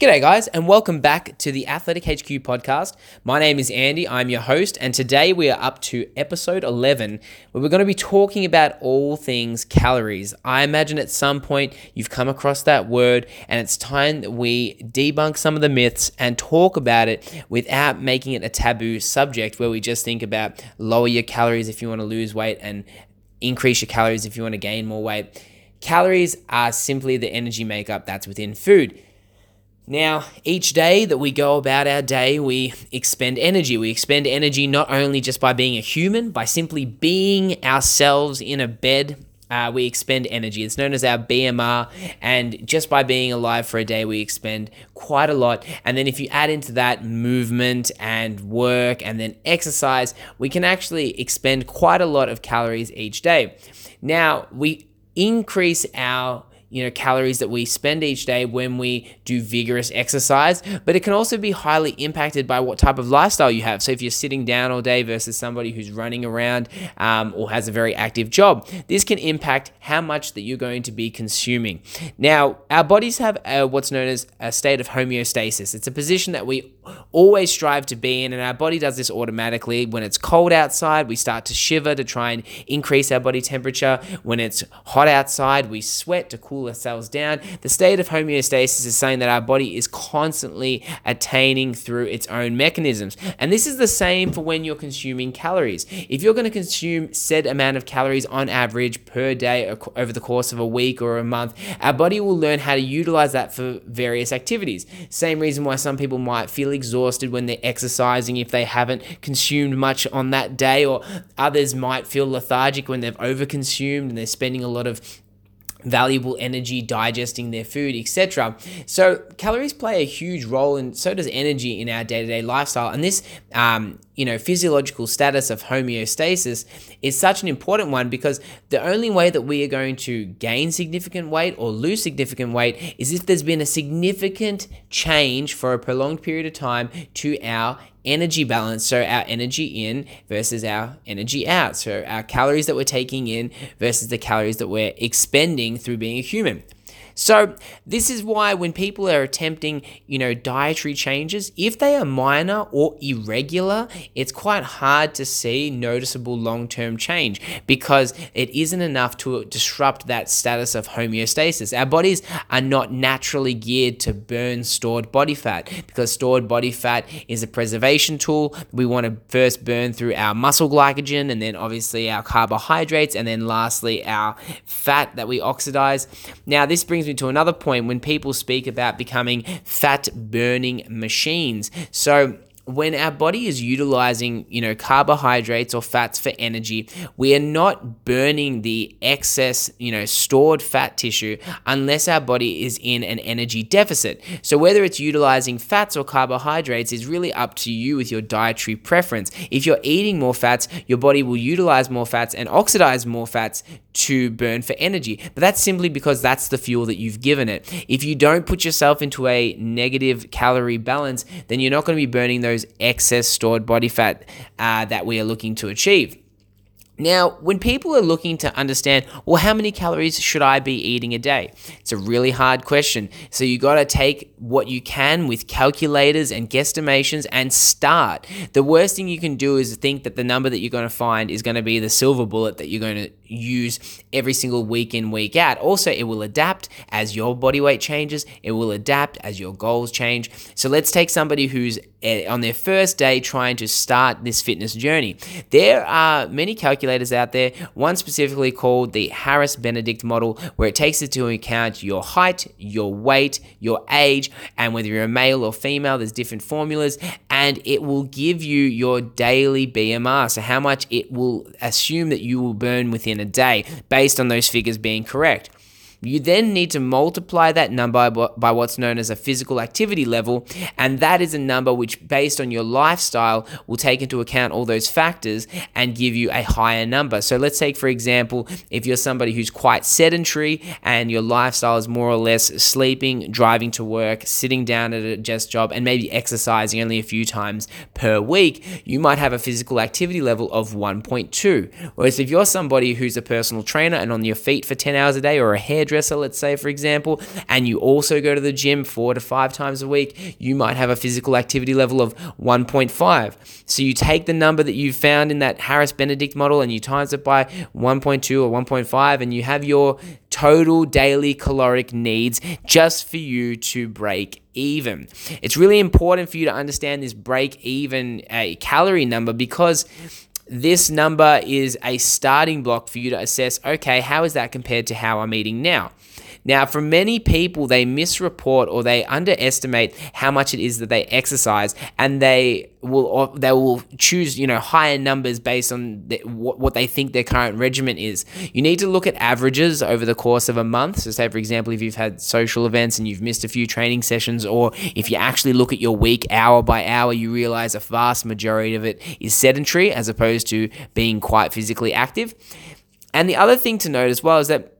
G'day, guys, and welcome back to the Athletic HQ podcast. My name is Andy, I'm your host, and today we are up to episode 11, where we're going to be talking about all things calories. I imagine at some point you've come across that word, and it's time that we debunk some of the myths and talk about it without making it a taboo subject where we just think about lower your calories if you want to lose weight and increase your calories if you want to gain more weight. Calories are simply the energy makeup that's within food. Now, each day that we go about our day, we expend energy. We expend energy not only just by being a human, by simply being ourselves in a bed. Uh, we expend energy. It's known as our BMR, and just by being alive for a day, we expend quite a lot. And then, if you add into that movement and work and then exercise, we can actually expend quite a lot of calories each day. Now, we increase our you know calories that we spend each day when we do vigorous exercise but it can also be highly impacted by what type of lifestyle you have. So if you're sitting down all day versus somebody who's running around um, or has a very active job this can impact how much that you're going to be consuming. Now our bodies have a, what's known as a state of homeostasis. It's a position that we always strive to be in and our body does this automatically when it's cold outside we start to shiver to try and increase our body temperature when it's hot outside we sweat to cool ourselves down. The state of homeostasis is saying that our body is constantly attaining through its own mechanisms. And this is the same for when you're consuming calories. If you're going to consume said amount of calories on average per day over the course of a week or a month, our body will learn how to utilize that for various activities. Same reason why some people might feel exhausted when they're exercising if they haven't consumed much on that day, or others might feel lethargic when they've overconsumed and they're spending a lot of valuable energy digesting their food, etc. So calories play a huge role, and so does energy in our day-to-day lifestyle. And this, um, you know, physiological status of homeostasis is such an important one because the only way that we are going to gain significant weight or lose significant weight is if there's been a significant change for a prolonged period of time to our energy balance. So our energy in versus our energy out. So our calories that we're taking in versus the calories that we're expending through being a human. So, this is why when people are attempting, you know, dietary changes, if they are minor or irregular, it's quite hard to see noticeable long-term change because it isn't enough to disrupt that status of homeostasis. Our bodies are not naturally geared to burn stored body fat because stored body fat is a preservation tool. We want to first burn through our muscle glycogen and then obviously our carbohydrates and then lastly our fat that we oxidize. Now, this brings me to another point when people speak about becoming fat burning machines. So, when our body is utilizing, you know, carbohydrates or fats for energy, we are not burning the excess, you know, stored fat tissue unless our body is in an energy deficit. So whether it's utilizing fats or carbohydrates is really up to you with your dietary preference. If you're eating more fats, your body will utilize more fats and oxidize more fats to burn for energy. But that's simply because that's the fuel that you've given it. If you don't put yourself into a negative calorie balance, then you're not going to be burning those excess stored body fat uh, that we are looking to achieve. Now, when people are looking to understand, well, how many calories should I be eating a day? It's a really hard question. So you got to take what you can with calculators and guesstimations and start. The worst thing you can do is think that the number that you're going to find is going to be the silver bullet that you're going to use every single week in, week out. Also, it will adapt as your body weight changes, it will adapt as your goals change. So let's take somebody who's eh, on their first day trying to start this fitness journey. There are many calculators out there, one specifically called the Harris Benedict model, where it takes into account your height, your weight, your age, and whether you're a male or female, there's different formulas, and it will give you your daily BMR. So, how much it will assume that you will burn within a day based on those figures being correct. You then need to multiply that number by what's known as a physical activity level, and that is a number which, based on your lifestyle, will take into account all those factors and give you a higher number. So, let's take, for example, if you're somebody who's quite sedentary and your lifestyle is more or less sleeping, driving to work, sitting down at a desk job, and maybe exercising only a few times per week, you might have a physical activity level of 1.2. Whereas if you're somebody who's a personal trainer and on your feet for 10 hours a day or a hairdresser, let's say, for example, and you also go to the gym four to five times a week, you might have a physical activity level of 1.5. So you take the number that you found in that Harris Benedict model and you times it by 1.2 or 1.5, and you have your total daily caloric needs just for you to break even. It's really important for you to understand this break even a calorie number because this number is a starting block for you to assess okay, how is that compared to how I'm eating now? Now, for many people, they misreport or they underestimate how much it is that they exercise, and they will they will choose you know higher numbers based on the, what, what they think their current regimen is. You need to look at averages over the course of a month. So, say for example, if you've had social events and you've missed a few training sessions, or if you actually look at your week hour by hour, you realize a vast majority of it is sedentary as opposed to being quite physically active. And the other thing to note as well is that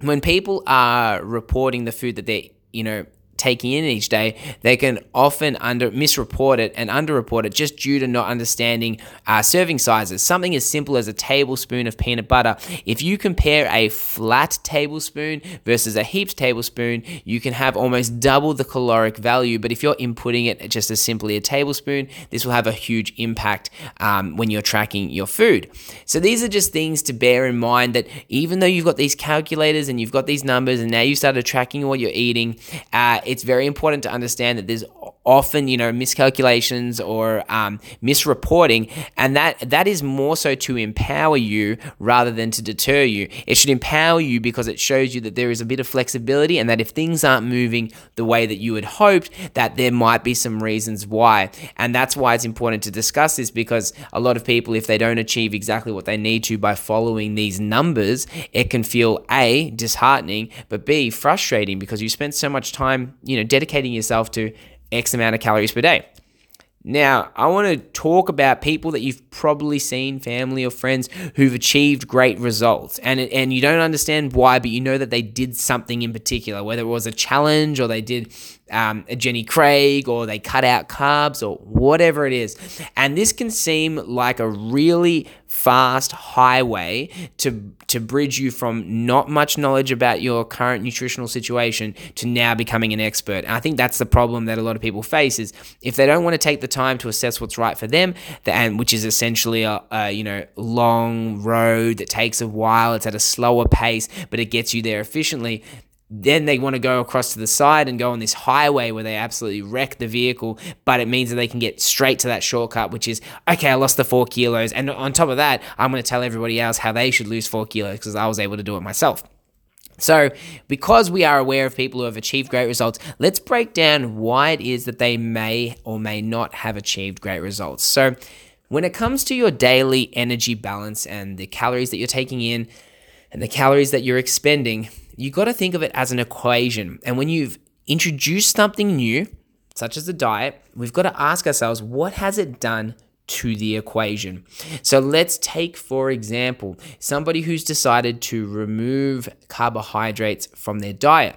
when people are reporting the food that they're, you know, taking in each day, they can often under misreport it and underreport it just due to not understanding uh, serving sizes. Something as simple as a tablespoon of peanut butter. If you compare a flat tablespoon versus a heaped tablespoon, you can have almost double the caloric value. But if you're inputting it just as simply a tablespoon, this will have a huge impact um, when you're tracking your food. So these are just things to bear in mind that even though you've got these calculators and you've got these numbers and now you've started tracking what you're eating, uh, it's very important to understand that there's often you know miscalculations or um, misreporting. And that that is more so to empower you rather than to deter you. It should empower you because it shows you that there is a bit of flexibility and that if things aren't moving the way that you had hoped that there might be some reasons why. And that's why it's important to discuss this because a lot of people if they don't achieve exactly what they need to by following these numbers it can feel a disheartening but b frustrating because you spent so much time you know dedicating yourself to X amount of calories per day. Now, I want to talk about people that you've probably seen, family or friends, who've achieved great results. And, and you don't understand why, but you know that they did something in particular, whether it was a challenge or they did um, Jenny Craig or they cut out carbs or whatever it is. And this can seem like a really fast highway to to bridge you from not much knowledge about your current nutritional situation to now becoming an expert. And I think that's the problem that a lot of people face is if they don't want to take the time to assess what's right for them, and which is essentially a, a you know long road that takes a while, it's at a slower pace, but it gets you there efficiently then they want to go across to the side and go on this highway where they absolutely wreck the vehicle, but it means that they can get straight to that shortcut, which is okay, I lost the four kilos. And on top of that, I'm going to tell everybody else how they should lose four kilos because I was able to do it myself. So, because we are aware of people who have achieved great results, let's break down why it is that they may or may not have achieved great results. So, when it comes to your daily energy balance and the calories that you're taking in and the calories that you're expending, you got to think of it as an equation. And when you've introduced something new, such as a diet, we've got to ask ourselves what has it done to the equation. So let's take, for example, somebody who's decided to remove carbohydrates from their diet.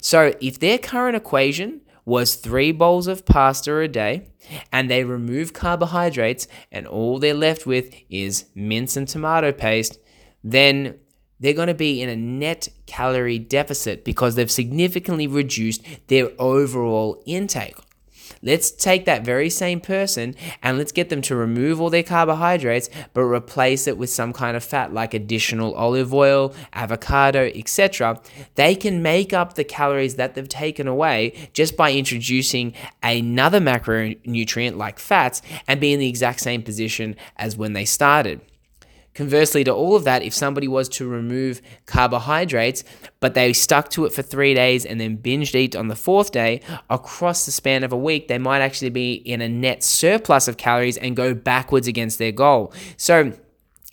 So if their current equation was three bowls of pasta a day and they remove carbohydrates and all they're left with is mince and tomato paste, then they're going to be in a net calorie deficit because they've significantly reduced their overall intake. Let's take that very same person and let's get them to remove all their carbohydrates but replace it with some kind of fat like additional olive oil, avocado, etc. They can make up the calories that they've taken away just by introducing another macronutrient like fats and be in the exact same position as when they started. Conversely, to all of that, if somebody was to remove carbohydrates, but they stuck to it for three days and then binged eat on the fourth day, across the span of a week, they might actually be in a net surplus of calories and go backwards against their goal. So,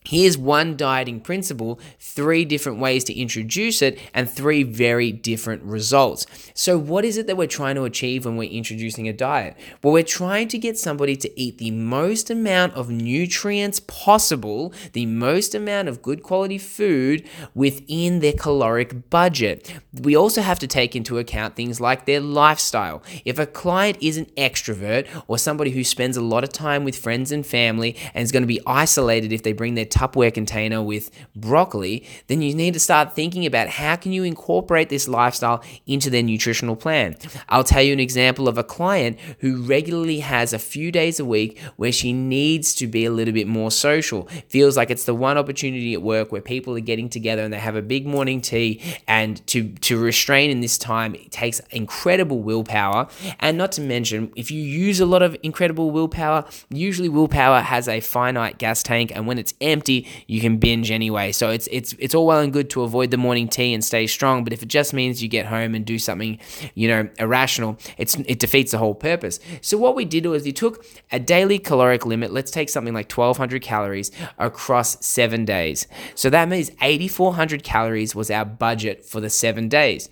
Here's one dieting principle, three different ways to introduce it, and three very different results. So, what is it that we're trying to achieve when we're introducing a diet? Well, we're trying to get somebody to eat the most amount of nutrients possible, the most amount of good quality food within their caloric budget. We also have to take into account things like their lifestyle. If a client is an extrovert or somebody who spends a lot of time with friends and family and is going to be isolated if they bring their Tupperware container with broccoli, then you need to start thinking about how can you incorporate this lifestyle into their nutritional plan. I'll tell you an example of a client who regularly has a few days a week where she needs to be a little bit more social. Feels like it's the one opportunity at work where people are getting together and they have a big morning tea and to to restrain in this time it takes incredible willpower and not to mention if you use a lot of incredible willpower, usually willpower has a finite gas tank and when it's empty, you can binge anyway. So it's it's it's all well and good to avoid the morning tea and stay strong, but if it just means you get home and do something, you know, irrational, it's it defeats the whole purpose. So what we did was we took a daily caloric limit, let's take something like 1200 calories across 7 days. So that means 8400 calories was our budget for the 7 days.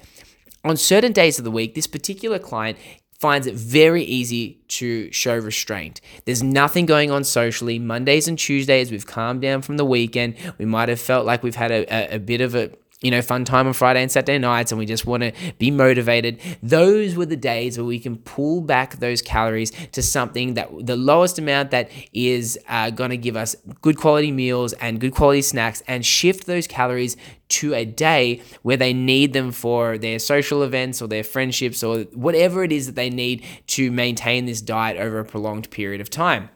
On certain days of the week, this particular client finds it very easy to show restraint. There's nothing going on socially. Mondays and Tuesdays, we've calmed down from the weekend. We might have felt like we've had a, a, a bit of a you know, fun time on Friday and Saturday nights, and we just want to be motivated. Those were the days where we can pull back those calories to something that the lowest amount that is uh, going to give us good quality meals and good quality snacks, and shift those calories to a day where they need them for their social events or their friendships or whatever it is that they need to maintain this diet over a prolonged period of time.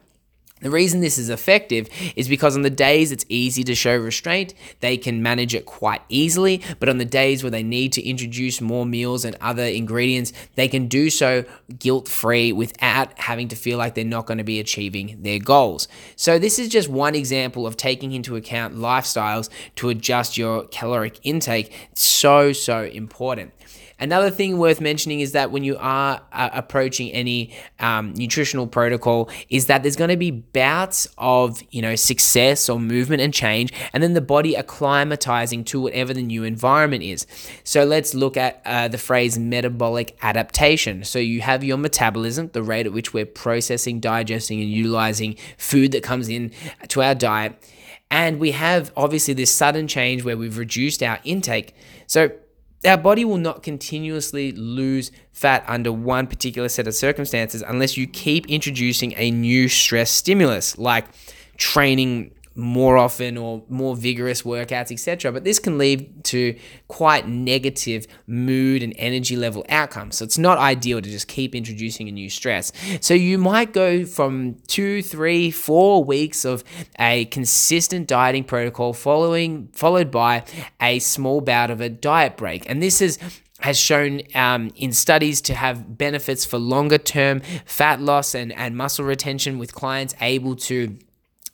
The reason this is effective is because on the days it's easy to show restraint, they can manage it quite easily. But on the days where they need to introduce more meals and other ingredients, they can do so guilt free without having to feel like they're not going to be achieving their goals. So, this is just one example of taking into account lifestyles to adjust your caloric intake. It's so, so important. Another thing worth mentioning is that when you are uh, approaching any um, nutritional protocol, is that there's going to be bouts of you know success or movement and change, and then the body acclimatizing to whatever the new environment is. So let's look at uh, the phrase metabolic adaptation. So you have your metabolism, the rate at which we're processing, digesting, and utilizing food that comes in to our diet. And we have obviously this sudden change where we've reduced our intake. So our body will not continuously lose fat under one particular set of circumstances unless you keep introducing a new stress stimulus like training more often or more vigorous workouts, etc. But this can lead to quite negative mood and energy level outcomes. So it's not ideal to just keep introducing a new stress. So you might go from two, three, four weeks of a consistent dieting protocol following followed by a small bout of a diet break. And this is has shown um, in studies to have benefits for longer term fat loss and, and muscle retention with clients able to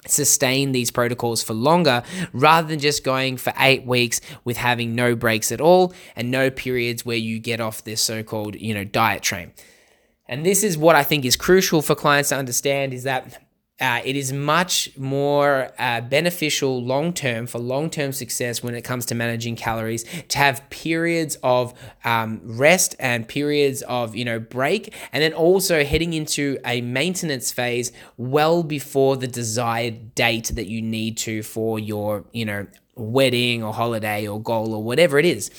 sustain these protocols for longer rather than just going for eight weeks with having no breaks at all and no periods where you get off this so-called you know diet train. And this is what i think is crucial for clients to understand is that uh, it is much more uh, beneficial long term for long term success when it comes to managing calories to have periods of um, rest and periods of you know break, and then also heading into a maintenance phase well before the desired date that you need to for your you know wedding or holiday or goal or whatever it is.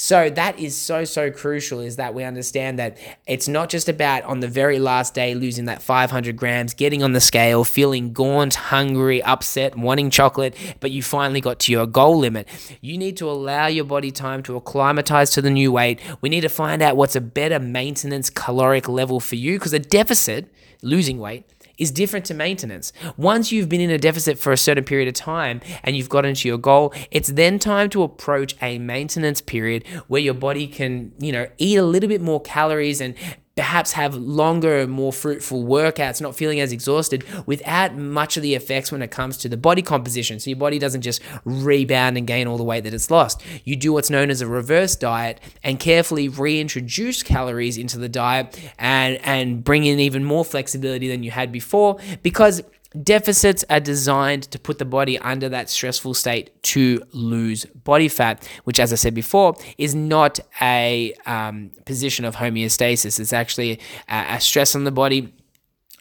So that is so, so crucial is that we understand that it's not just about on the very last day losing that 500 grams, getting on the scale, feeling gaunt, hungry, upset, wanting chocolate, but you finally got to your goal limit. You need to allow your body time to acclimatize to the new weight. We need to find out what's a better maintenance caloric level for you because a deficit, losing weight, is different to maintenance. Once you've been in a deficit for a certain period of time and you've gotten to your goal, it's then time to approach a maintenance period where your body can, you know, eat a little bit more calories and perhaps have longer, more fruitful workouts, not feeling as exhausted without much of the effects when it comes to the body composition. So your body doesn't just rebound and gain all the weight that it's lost. You do what's known as a reverse diet and carefully reintroduce calories into the diet and, and bring in even more flexibility than you had before because Deficits are designed to put the body under that stressful state to lose body fat, which, as I said before, is not a um, position of homeostasis. It's actually a, a stress on the body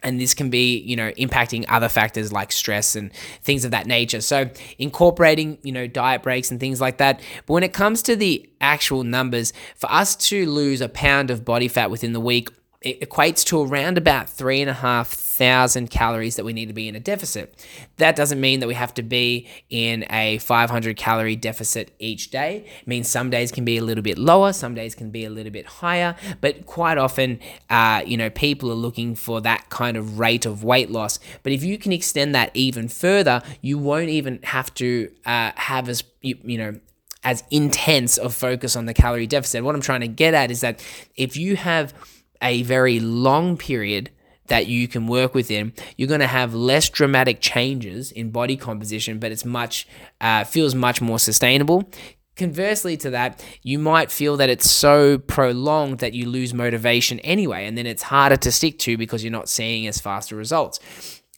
and this can be you know impacting other factors like stress and things of that nature so incorporating you know diet breaks and things like that but when it comes to the actual numbers for us to lose a pound of body fat within the week it equates to around about three and a half thousand calories that we need to be in a deficit. That doesn't mean that we have to be in a 500 calorie deficit each day. It means some days can be a little bit lower, some days can be a little bit higher, but quite often, uh, you know, people are looking for that kind of rate of weight loss. But if you can extend that even further, you won't even have to uh, have as you, you know as intense of focus on the calorie deficit. What I'm trying to get at is that if you have a very long period that you can work within, you're going to have less dramatic changes in body composition, but it's much uh, feels much more sustainable. Conversely to that, you might feel that it's so prolonged that you lose motivation anyway, and then it's harder to stick to because you're not seeing as faster results.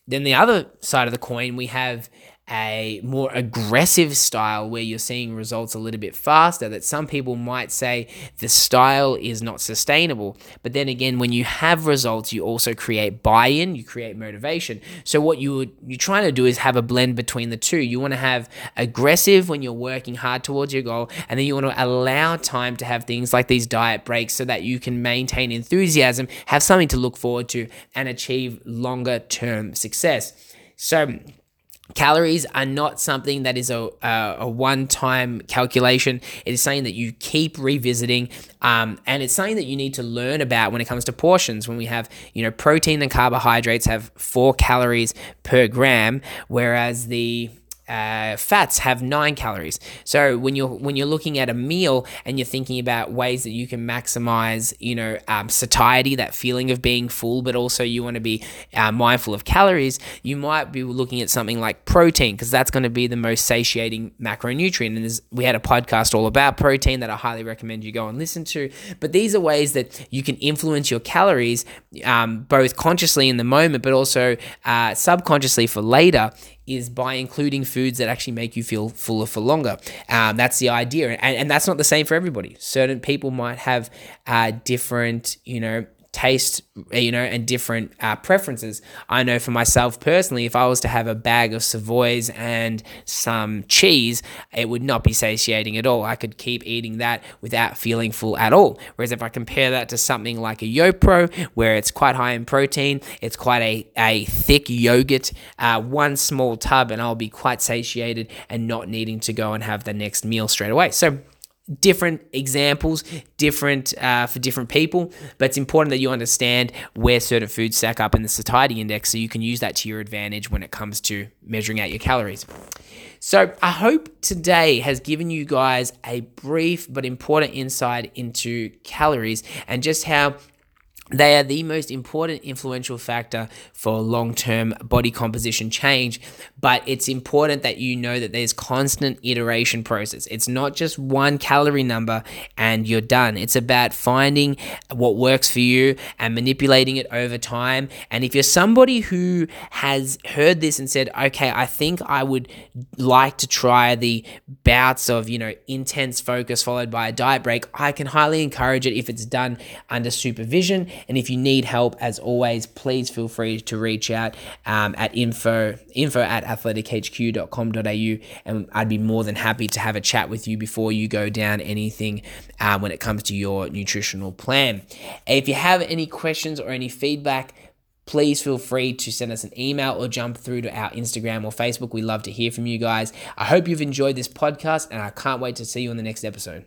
Then the other side of the coin, we have a more aggressive style where you're seeing results a little bit faster that some people might say the style is not sustainable. But then again when you have results you also create buy-in you create motivation. So what you you're trying to do is have a blend between the two. You want to have aggressive when you're working hard towards your goal and then you want to allow time to have things like these diet breaks so that you can maintain enthusiasm have something to look forward to and achieve longer term success. So Calories are not something that is a, a, a one time calculation. It is something that you keep revisiting. Um, and it's something that you need to learn about when it comes to portions. When we have, you know, protein and carbohydrates have four calories per gram, whereas the uh, fats have nine calories. So when you're when you're looking at a meal and you're thinking about ways that you can maximize, you know, um, satiety, that feeling of being full, but also you want to be uh, mindful of calories, you might be looking at something like protein because that's going to be the most satiating macronutrient. And we had a podcast all about protein that I highly recommend you go and listen to. But these are ways that you can influence your calories um, both consciously in the moment, but also uh, subconsciously for later is by including foods that actually make you feel fuller for longer. Um, that's the idea. And, and that's not the same for everybody. Certain people might have uh, different, you know, taste, you know, and different uh, preferences. I know for myself personally, if I was to have a bag of Savoys and some cheese, it would not be satiating at all. I could keep eating that without feeling full at all. Whereas if I compare that to something like a YoPro, where it's quite high in protein, it's quite a, a thick yogurt, uh, one small tub, and I'll be quite satiated and not needing to go and have the next meal straight away. So different examples, different uh, for different people, but it's important that you understand where certain foods stack up in the satiety index so you can use that to your advantage when it comes to measuring out your calories. So, I hope today has given you guys a brief but important insight into calories and just how they are the most important influential factor for long term body composition change, but it's important that you know that there's constant iteration process. It's not just one calorie number and you're done. It's about finding what works for you and manipulating it over time. And if you're somebody who has heard this and said, okay, I think I would like to try the bouts of, you know, intense focus followed by a diet break, I can highly encourage it if it's done under supervision and if you need help, as always, please feel free to reach out um, at info info at athletichq.com.au, and I'd be more than happy to have a chat with you before you go down anything um, when it comes to your nutritional plan. If you have any questions or any feedback, please feel free to send us an email or jump through to our Instagram or Facebook. We love to hear from you guys. I hope you've enjoyed this podcast, and I can't wait to see you on the next episode.